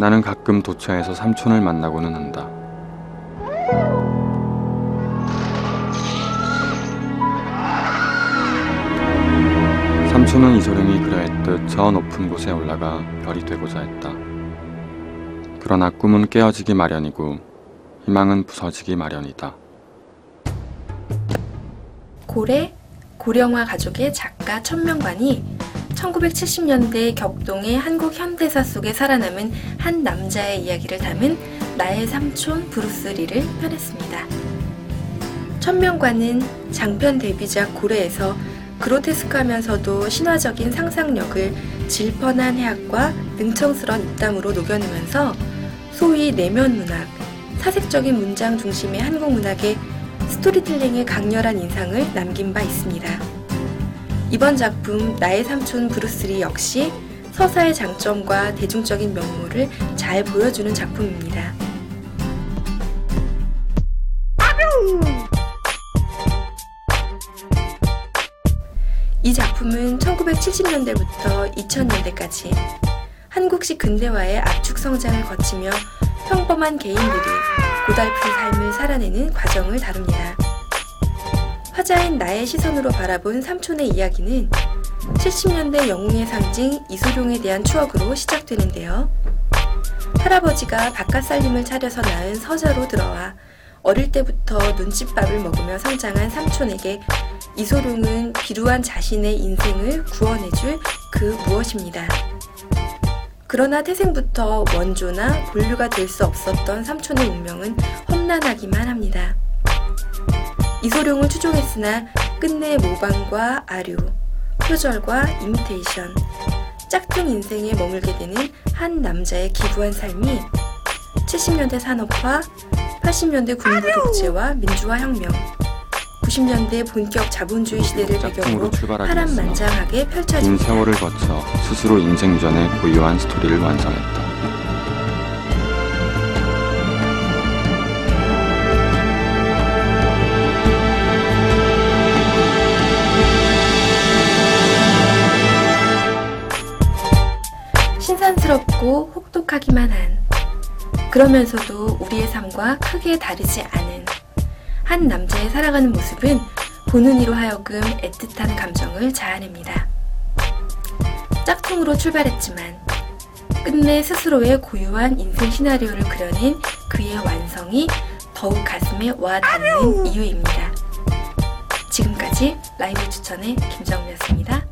나는 가끔 도처에서 삼촌을 만나고는 한다. 삼촌은 이소룡이 그러했듯 저 높은 곳에 올라가 별이 되고자 했다. 그러나 꿈은 깨어지기 마련이고 희망은 부서지기 마련이다. 고래 고령화 가족의 작가 천명관이 1970년대 격동의 한국 현대사 속에 살아남은 한 남자의 이야기를 담은 나의 삼촌 브루스리를 펴냈습니다. 천명관은 장편 데뷔작 고래에서 그로테스크하면서도 신화적인 상상력을 질펀한 해학과 능청스런 입담으로 녹여내면서 소위 내면 문학, 사색적인 문장 중심의 한국 문학에 스토리텔링의 강렬한 인상을 남긴 바 있습니다. 이번 작품 나의 삼촌 브루스리 역시 서사의 장점과 대중적인 면모를 잘 보여주는 작품입니다. 이 작품은 1970년대부터 2000년대까지 한국식 근대화의 압축 성장을 거치며 평범한 개인들이 고달픈 삶을 살아내는 과정을 다룹니다. 화자인 나의 시선으로 바라본 삼촌의 이야기는 70년대 영웅의 상징 이소룡에 대한 추억으로 시작되는데요. 할아버지가 바깥 살림을 차려서 낳은 서자로 들어와 어릴 때부터 눈칫밥을 먹으며 성장한 삼촌에게 이소룡은 비루한 자신의 인생을 구원해줄 그 무엇입니다. 그러나 태생부터 원조나 본류가 될 수 없었던 삼촌의 운명은 험난하기만 합니다. 이소룡을 추종했으나 끝내 모방과 아류, 표절과 이미테이션, 짝퉁 인생에 머물게 되는 한 남자의 기부한 삶이 70년대 산업화, 80년대 군부 독재와 민주화 혁명, 90년대 본격 자본주의 시대를 배경으로 파란만장하게 긴 펼쳐집니다. 세월을 거쳐 스스로 인생 전에 고유한 스토리를 완성했다. 신선스럽고 혹독하기만 한 그러면서도 우리의 삶과 크게 다르지 않은 한 남자의 살아가는 모습은 보는 이로 하여금 애틋한 감정을 자아냅니다. 짝퉁으로 출발했지만 끝내 스스로의 고유한 인생 시나리오를 그려낸 그의 완성이 더욱 가슴에 와 닿는 이유입니다. 지금까지 라이브 추천의 김정미였습니다.